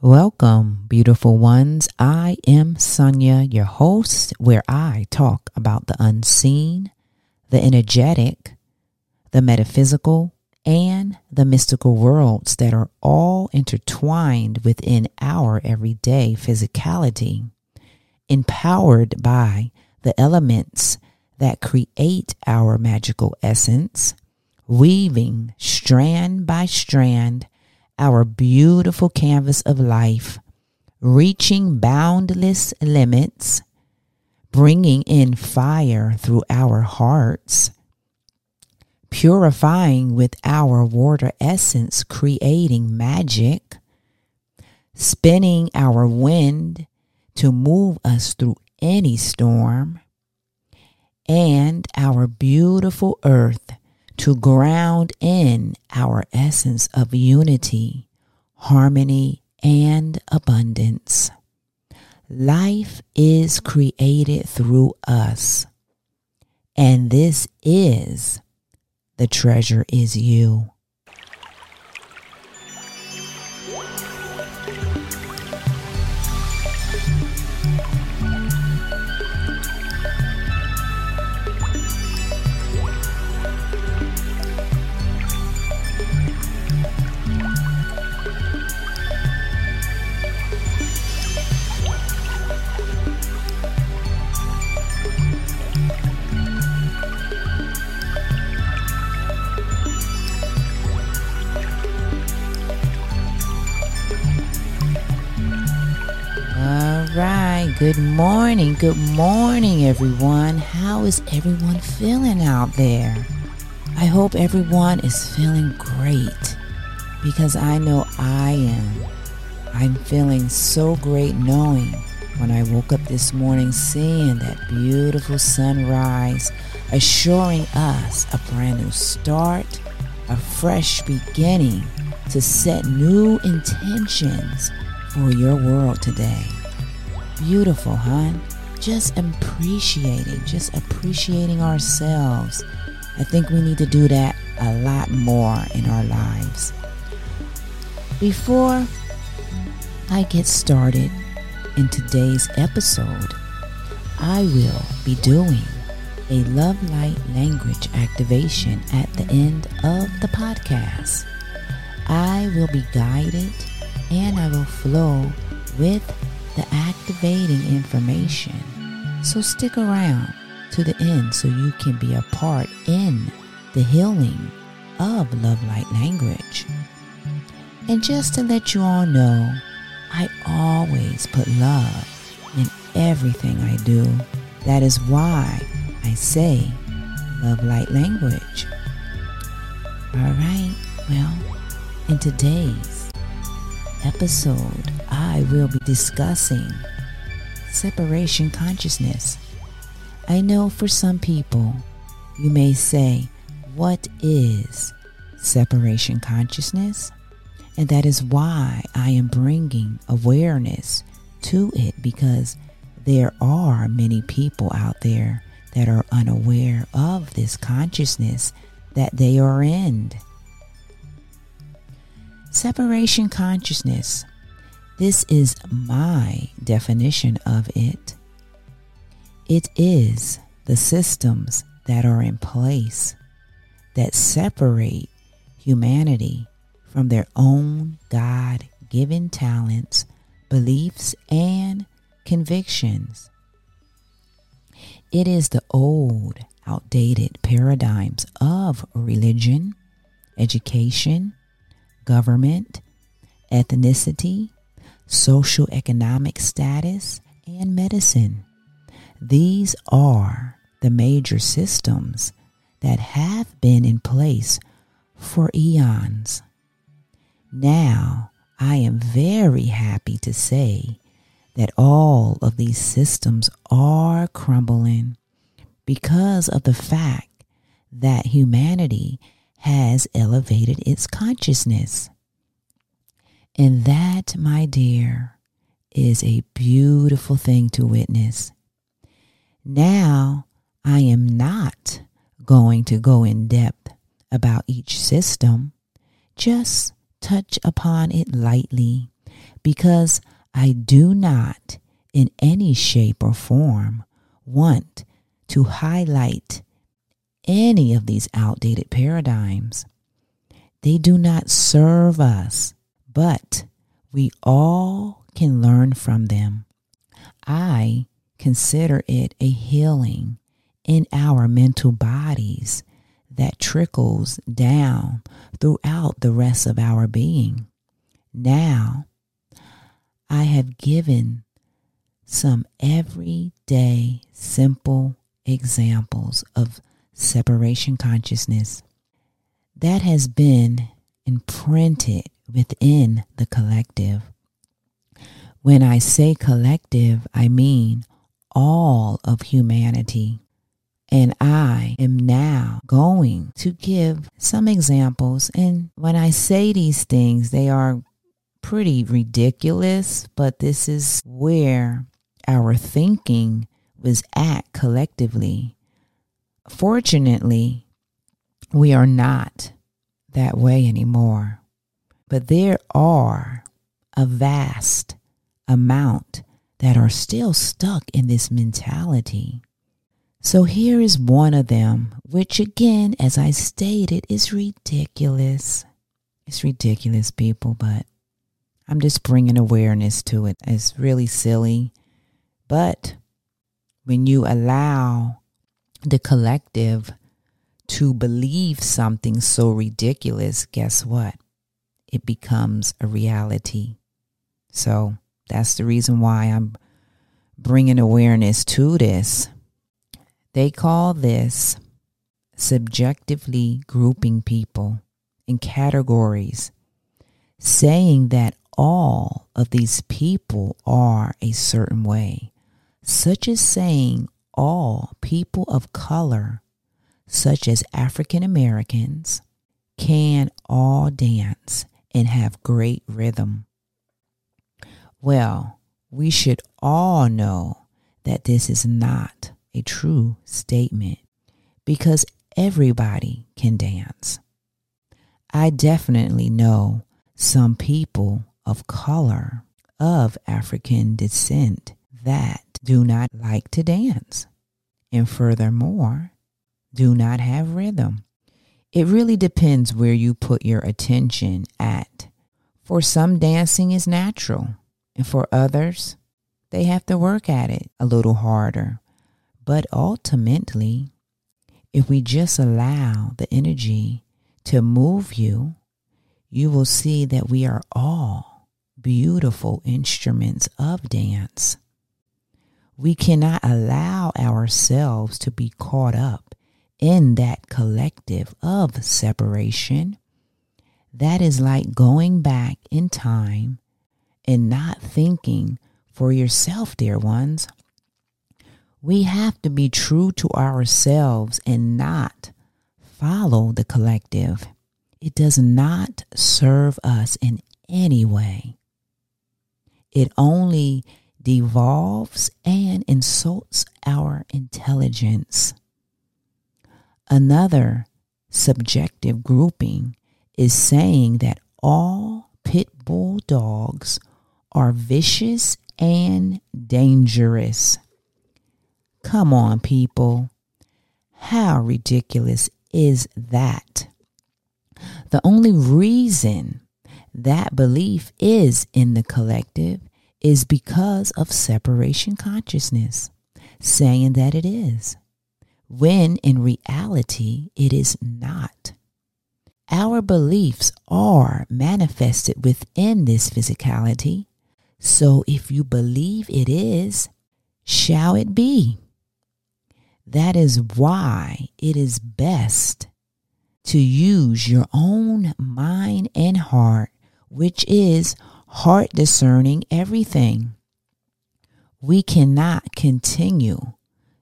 Welcome, beautiful ones. I am Sonia, your host, where I talk about the unseen, the energetic, the metaphysical, and the mystical worlds that are all intertwined within our everyday physicality, empowered by the elements that create our magical essence, weaving strand by strand our beautiful canvas of life, reaching boundless limits, bringing in fire through our hearts, purifying with our water essence, creating magic, spinning our wind to move us through any storm, and our beautiful earth to ground in our essence of unity, harmony, and abundance. Life is created through us, and this is the treasure is you. Good morning. Good morning, everyone. How is everyone feeling out there? I hope everyone is feeling great because I know I am. I'm feeling so great knowing when I woke up this morning seeing that beautiful sunrise, assuring us a brand new start, a fresh beginning to set new intentions for your world today beautiful, hon. Just appreciating, just appreciating ourselves. I think we need to do that a lot more in our lives. Before I get started in today's episode, I will be doing a love light language activation at the end of the podcast. I will be guided and I will flow with the activating information. So stick around to the end so you can be a part in the healing of love light language. And just to let you all know, I always put love in everything I do. That is why I say love light language. All right, well, in today's episode, I will be discussing separation consciousness. I know for some people, you may say, What is separation consciousness? And that is why I am bringing awareness to it because there are many people out there that are unaware of this consciousness that they are in. Separation consciousness. This is my definition of it. It is the systems that are in place that separate humanity from their own God given talents, beliefs, and convictions. It is the old, outdated paradigms of religion, education, government, ethnicity, social economic status, and medicine. These are the major systems that have been in place for eons. Now, I am very happy to say that all of these systems are crumbling because of the fact that humanity has elevated its consciousness. And that, my dear, is a beautiful thing to witness. Now, I am not going to go in depth about each system, just touch upon it lightly because I do not in any shape or form want to highlight any of these outdated paradigms. They do not serve us, but we all can learn from them. I consider it a healing in our mental bodies that trickles down throughout the rest of our being. Now, I have given some everyday simple examples of separation consciousness that has been imprinted within the collective. When I say collective, I mean all of humanity. And I am now going to give some examples. And when I say these things, they are pretty ridiculous, but this is where our thinking was at collectively. Fortunately, we are not that way anymore. But there are a vast amount that are still stuck in this mentality. So here is one of them, which again, as I stated, is ridiculous. It's ridiculous, people, but I'm just bringing awareness to it. It's really silly. But when you allow the collective to believe something so ridiculous, guess what? It becomes a reality. So that's the reason why I'm bringing awareness to this. They call this subjectively grouping people in categories, saying that all of these people are a certain way, such as saying all people of color, such as African Americans, can all dance and have great rhythm. Well, we should all know that this is not a true statement because everybody can dance. I definitely know some people of color of African descent that do not like to dance and furthermore do not have rhythm. It really depends where you put your attention at. For some, dancing is natural, and for others, they have to work at it a little harder. But ultimately, if we just allow the energy to move you, you will see that we are all beautiful instruments of dance. We cannot allow ourselves to be caught up in that collective of separation. That is like going back in time and not thinking for yourself, dear ones. We have to be true to ourselves and not follow the collective. It does not serve us in any way. It only devolves and insults our intelligence. Another subjective grouping is saying that all pit bull dogs are vicious and dangerous. Come on, people. How ridiculous is that? The only reason that belief is in the collective is because of separation consciousness, saying that it is, when in reality it is not. Our beliefs are manifested within this physicality, so if you believe it is, shall it be. That is why it is best to use your own mind and heart which is heart discerning everything. We cannot continue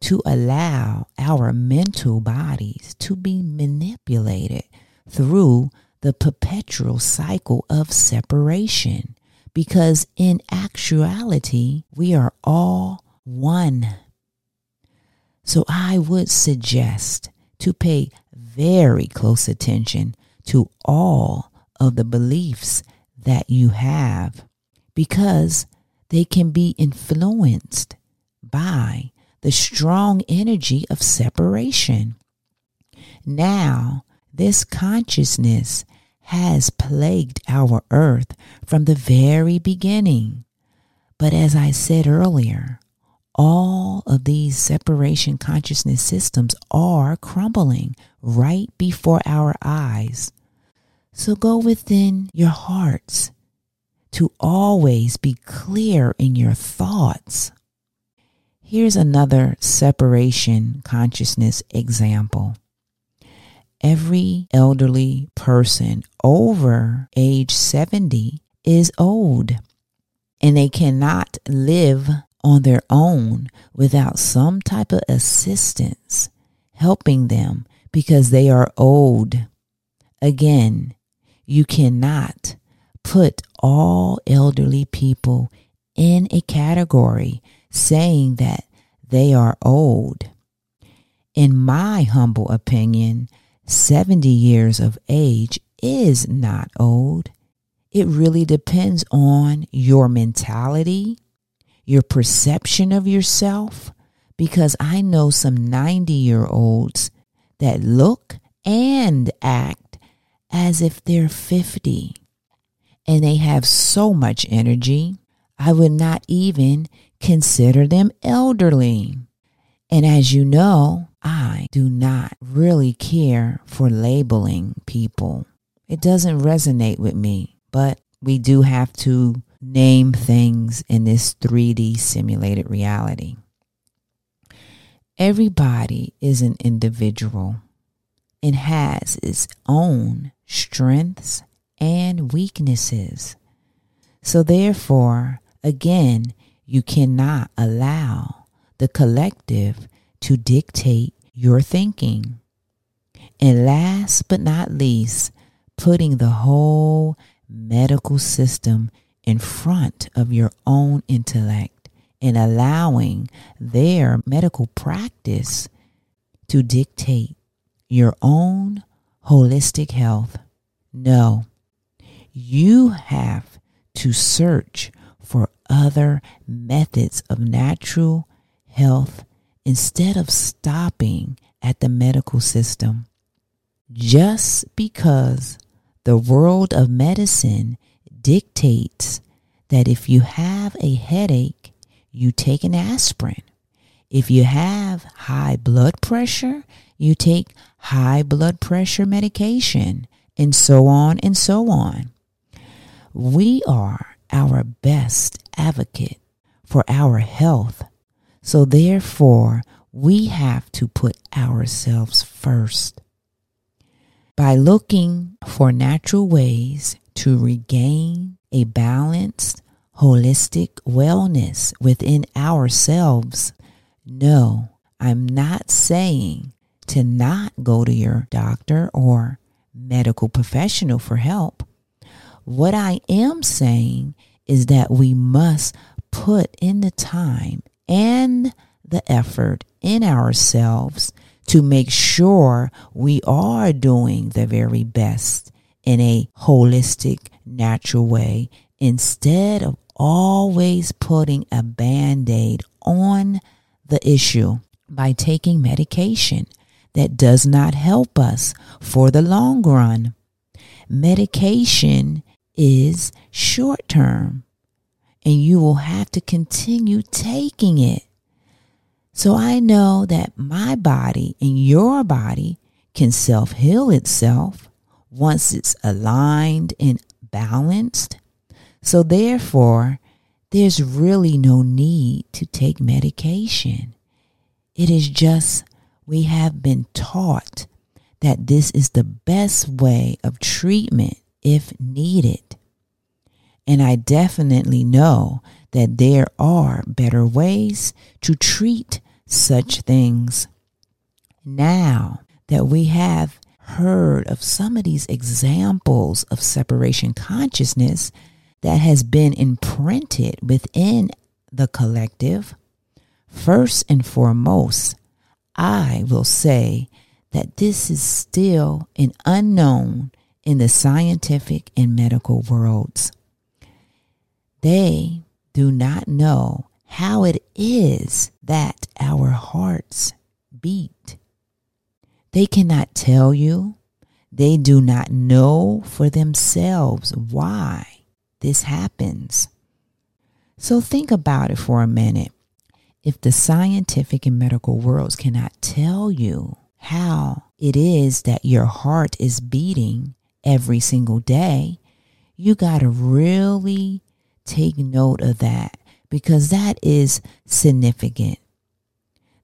to allow our mental bodies to be manipulated through the perpetual cycle of separation because in actuality, we are all one. So I would suggest to pay very close attention to all of the beliefs that you have because they can be influenced by the strong energy of separation. Now, this consciousness has plagued our earth from the very beginning. But as I said earlier, all of these separation consciousness systems are crumbling right before our eyes. So go within your hearts to always be clear in your thoughts. Here's another separation consciousness example. Every elderly person over age 70 is old and they cannot live on their own without some type of assistance helping them because they are old. Again, you cannot put all elderly people in a category saying that they are old. In my humble opinion, 70 years of age is not old. It really depends on your mentality, your perception of yourself, because I know some 90 year olds that look and act as if they're 50 and they have so much energy, I would not even consider them elderly. And as you know, I do not really care for labeling people. It doesn't resonate with me, but we do have to name things in this 3D simulated reality. Everybody is an individual and has its own strengths and weaknesses. So, therefore, again, you cannot allow the collective to dictate your thinking. And last but not least, putting the whole medical system in front of your own intellect and allowing their medical practice to dictate your own holistic health. No, you have to search for other methods of natural health instead of stopping at the medical system. Just because the world of medicine dictates that if you have a headache, you take an aspirin. If you have high blood pressure, you take high blood pressure medication, and so on and so on. We are our best advocate for our health. So, therefore, we have to put ourselves first. By looking for natural ways to regain a balanced, holistic wellness within ourselves, no, I'm not saying to not go to your doctor or medical professional for help. What I am saying is that we must put in the time and the effort in ourselves to make sure we are doing the very best in a holistic, natural way instead of always putting a band aid on the issue by taking medication that does not help us for the long run. Medication is short term, and you will have to continue taking it. So I know that my body and your body can self heal itself once it's aligned and balanced. So therefore, there's really no need to take medication. It is just we have been taught that this is the best way of treatment if needed. And I definitely know that there are better ways to treat such things. Now that we have heard of some of these examples of separation consciousness that has been imprinted within the collective, first and foremost, I will say that this is still an unknown in the scientific and medical worlds. They do not know how it is that our hearts beat. They cannot tell you. They do not know for themselves why this happens. So think about it for a minute. If the scientific and medical worlds cannot tell you how it is that your heart is beating every single day, you got to really take note of that because that is significant.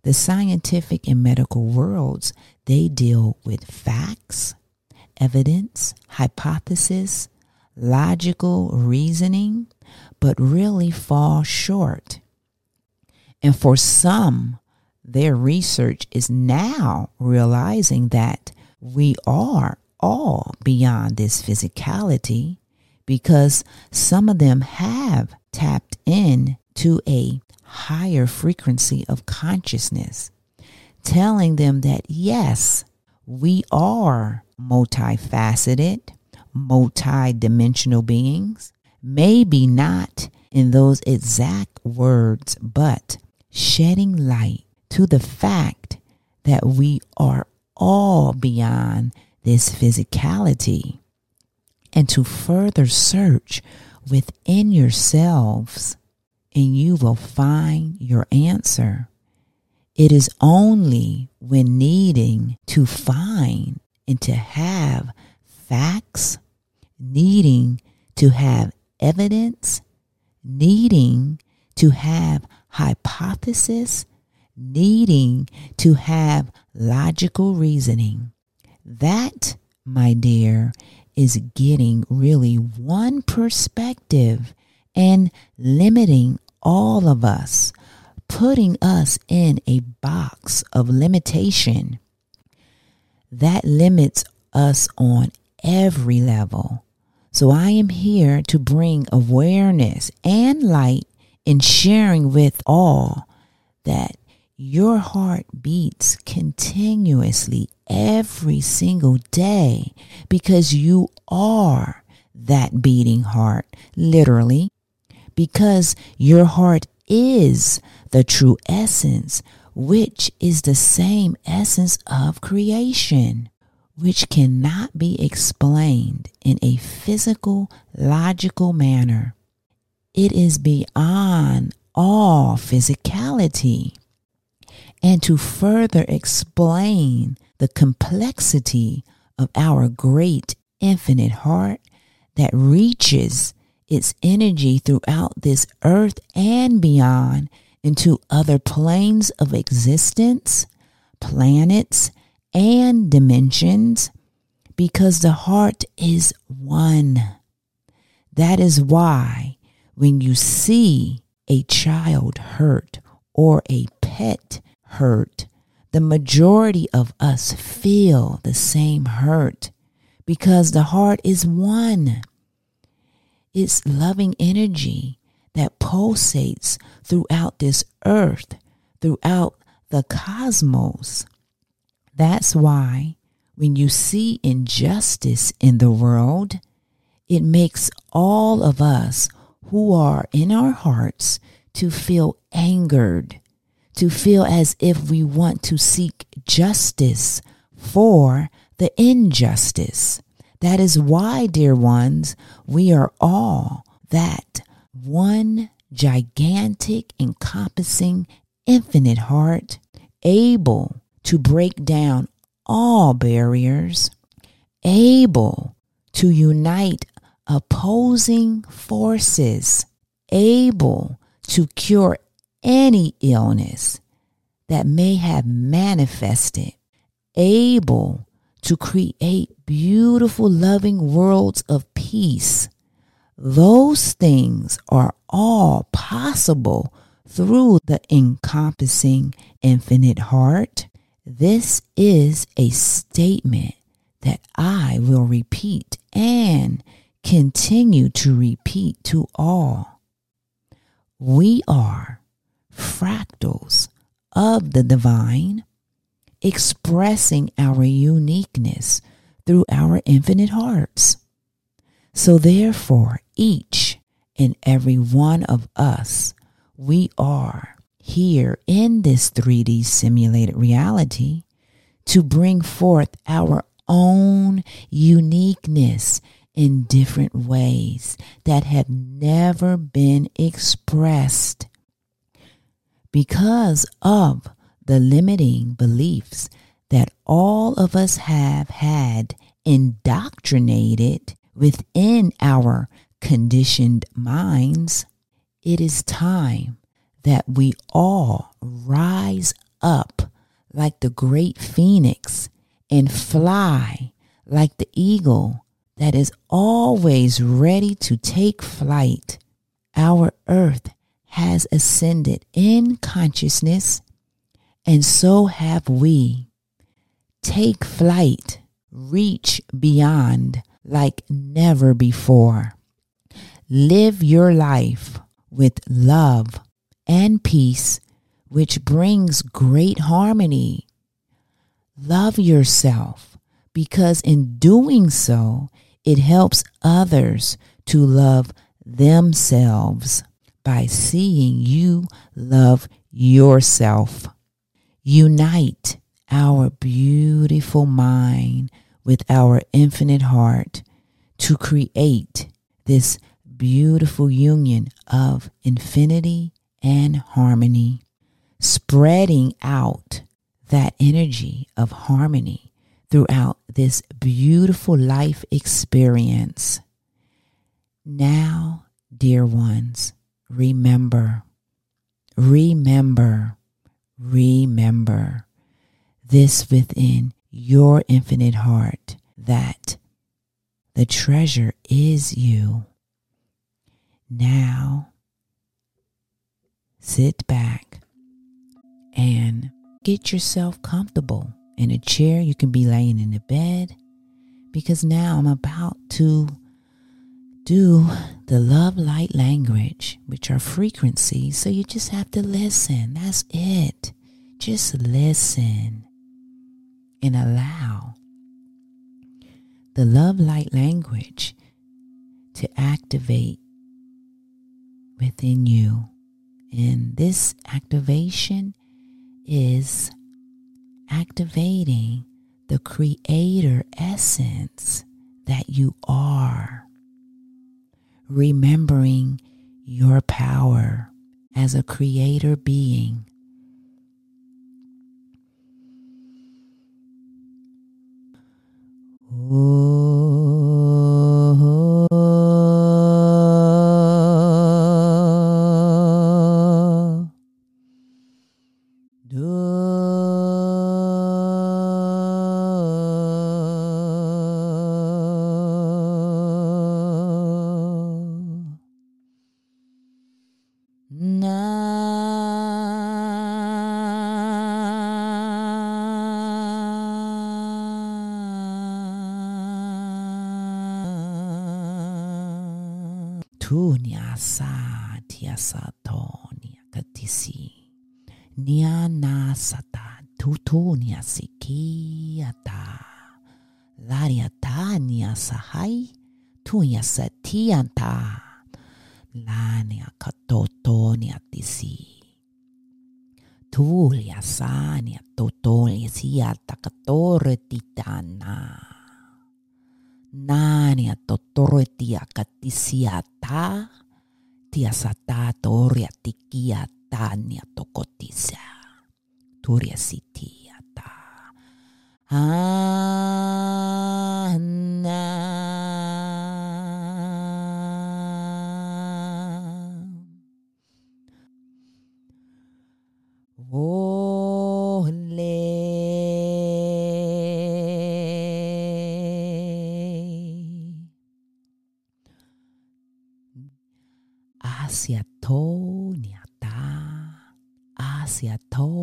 The scientific and medical worlds, they deal with facts, evidence, hypothesis, logical reasoning, but really fall short. And for some, their research is now realizing that we are all beyond this physicality because some of them have tapped in to a higher frequency of consciousness, telling them that yes, we are multifaceted, multi-dimensional beings, maybe not in those exact words, but shedding light to the fact that we are all beyond this physicality and to further search within yourselves and you will find your answer. It is only when needing to find and to have facts, needing to have evidence, needing to have hypothesis, needing to have logical reasoning. That, my dear, is getting really one perspective and limiting all of us, putting us in a box of limitation that limits us on every level. So I am here to bring awareness and light in sharing with all that your heart beats continuously every single day because you are that beating heart, literally, because your heart is the true essence, which is the same essence of creation, which cannot be explained in a physical, logical manner. It is beyond all physicality and to further explain the complexity of our great infinite heart that reaches its energy throughout this earth and beyond into other planes of existence, planets, and dimensions, because the heart is one. That is why when you see a child hurt or a pet hurt. The majority of us feel the same hurt because the heart is one. It's loving energy that pulsates throughout this earth, throughout the cosmos. That's why when you see injustice in the world, it makes all of us who are in our hearts to feel angered to feel as if we want to seek justice for the injustice. That is why, dear ones, we are all that one gigantic, encompassing, infinite heart, able to break down all barriers, able to unite opposing forces, able to cure any illness that may have manifested, able to create beautiful, loving worlds of peace. Those things are all possible through the encompassing infinite heart. This is a statement that I will repeat and continue to repeat to all. We are fractals of the divine, expressing our uniqueness through our infinite hearts. So, therefore, each and every one of us, we are here in this 3D simulated reality to bring forth our own uniqueness in different ways that have never been expressed because of the limiting beliefs that all of us have had indoctrinated within our conditioned minds, it is time that we all rise up like the great phoenix and fly like the eagle that is always ready to take flight. Our earth has ascended in consciousness, and so have we. Take flight, reach beyond like never before. Live your life with love and peace, which brings great harmony. Love yourself because in doing so, it helps others to love themselves by seeing you love yourself. Unite our beautiful mind with our infinite heart to create this beautiful union of infinity and harmony, spreading out that energy of harmony throughout this beautiful life experience. Now, dear ones, remember, remember, remember this within your infinite heart that the treasure is you. Now, sit back and get yourself comfortable in a chair. You can be laying in the bed because now I'm about to do the love light language, which are frequencies. So you just have to listen. That's it. Just listen and allow the love light language to activate within you. And this activation is activating the creator essence that you are. Remembering your power as a creator being. Oh. kunia sa tia to tonia katisi. Nia na sata tutunia sikiata. Laria tania sahai tuia sa tianta. Lania katotonia tisi. Tuulia saania totolia sieltä katortitana. Nania totoro tia katisiata tia sata toria tikia tania tokotisa turia sitiata ana asiatoniata, asiatoliata,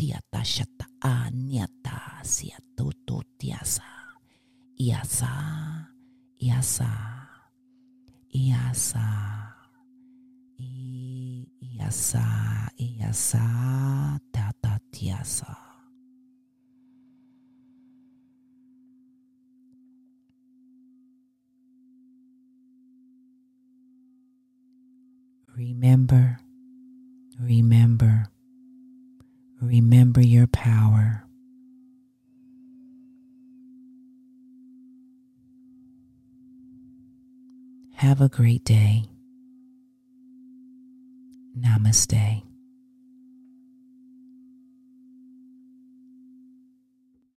tiata shata a niata siato to tiasa. Iasa, iasa, iasa, iasa, iasa, tata tiasa. Remember, remember, remember your power. Have a great day. Namaste.